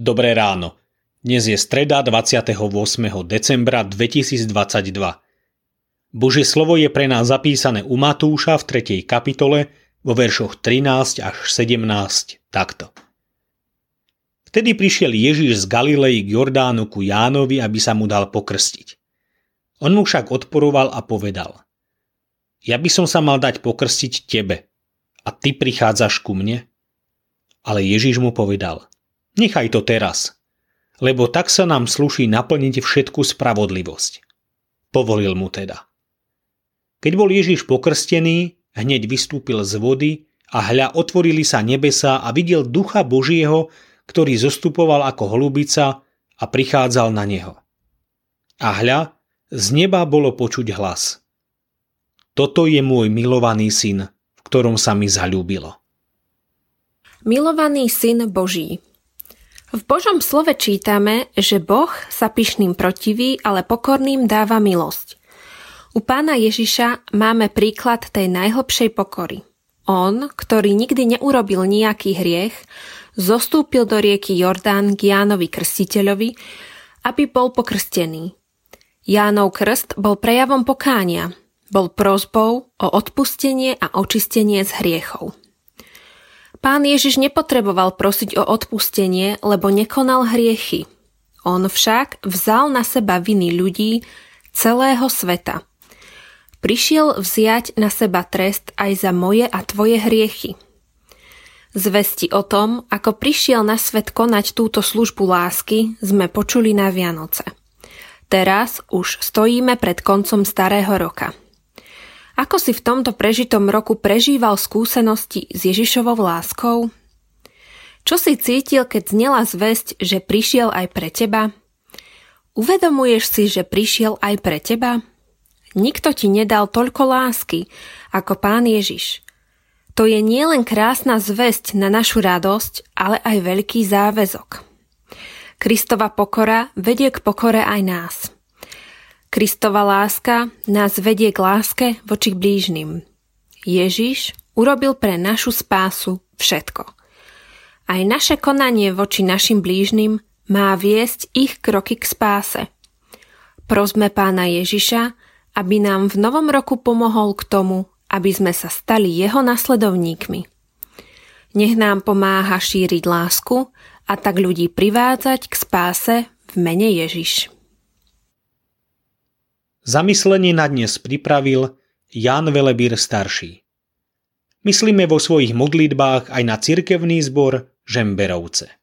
Dobré ráno. Dnes je streda 28. decembra 2022. Božie slovo je pre nás zapísané u Matúša v 3. kapitole vo veršoch 13 až 17 takto. Vtedy prišiel Ježiš z Galilei k Jordánu ku Jánovi, aby sa mu dal pokrstiť. On mu však odporoval a povedal Ja by som sa mal dať pokrstiť tebe a ty prichádzaš ku mne? Ale Ježiš mu povedal Nechaj to teraz, lebo tak sa nám sluší naplniť všetku spravodlivosť. Povolil mu teda. Keď bol Ježiš pokrstený, hneď vystúpil z vody a hľa otvorili sa nebesa a videl ducha Božieho, ktorý zostupoval ako holubica a prichádzal na neho. A hľa, z neba bolo počuť hlas. Toto je môj milovaný syn, v ktorom sa mi zalúbilo. Milovaný syn Boží v Božom slove čítame, že Boh sa pyšným protiví, ale pokorným dáva milosť. U pána Ježiša máme príklad tej najhlbšej pokory. On, ktorý nikdy neurobil nejaký hriech, zostúpil do rieky Jordán k Jánovi Krstiteľovi, aby bol pokrstený. Jánov krst bol prejavom pokánia, bol prozbou o odpustenie a očistenie z hriechov. Pán Ježiš nepotreboval prosiť o odpustenie, lebo nekonal hriechy. On však vzal na seba viny ľudí celého sveta. Prišiel vziať na seba trest aj za moje a tvoje hriechy. Zvesti o tom, ako prišiel na svet konať túto službu lásky, sme počuli na Vianoce. Teraz už stojíme pred koncom starého roka. Ako si v tomto prežitom roku prežíval skúsenosti s Ježišovou láskou? Čo si cítil, keď znela zväzť, že prišiel aj pre teba? Uvedomuješ si, že prišiel aj pre teba? Nikto ti nedal toľko lásky ako Pán Ježiš. To je nielen krásna zväzť na našu radosť, ale aj veľký záväzok. Kristova pokora vedie k pokore aj nás – Kristova láska nás vedie k láske voči blížnym. Ježiš urobil pre našu spásu všetko. Aj naše konanie voči našim blížnym má viesť ich kroky k spáse. Prosme pána Ježiša, aby nám v novom roku pomohol k tomu, aby sme sa stali jeho nasledovníkmi. Nech nám pomáha šíriť lásku a tak ľudí privádzať k spáse v mene Ježiš. Zamyslenie na dnes pripravil Jan Velebír starší. Myslíme vo svojich modlitbách aj na cirkevný zbor Žemberovce.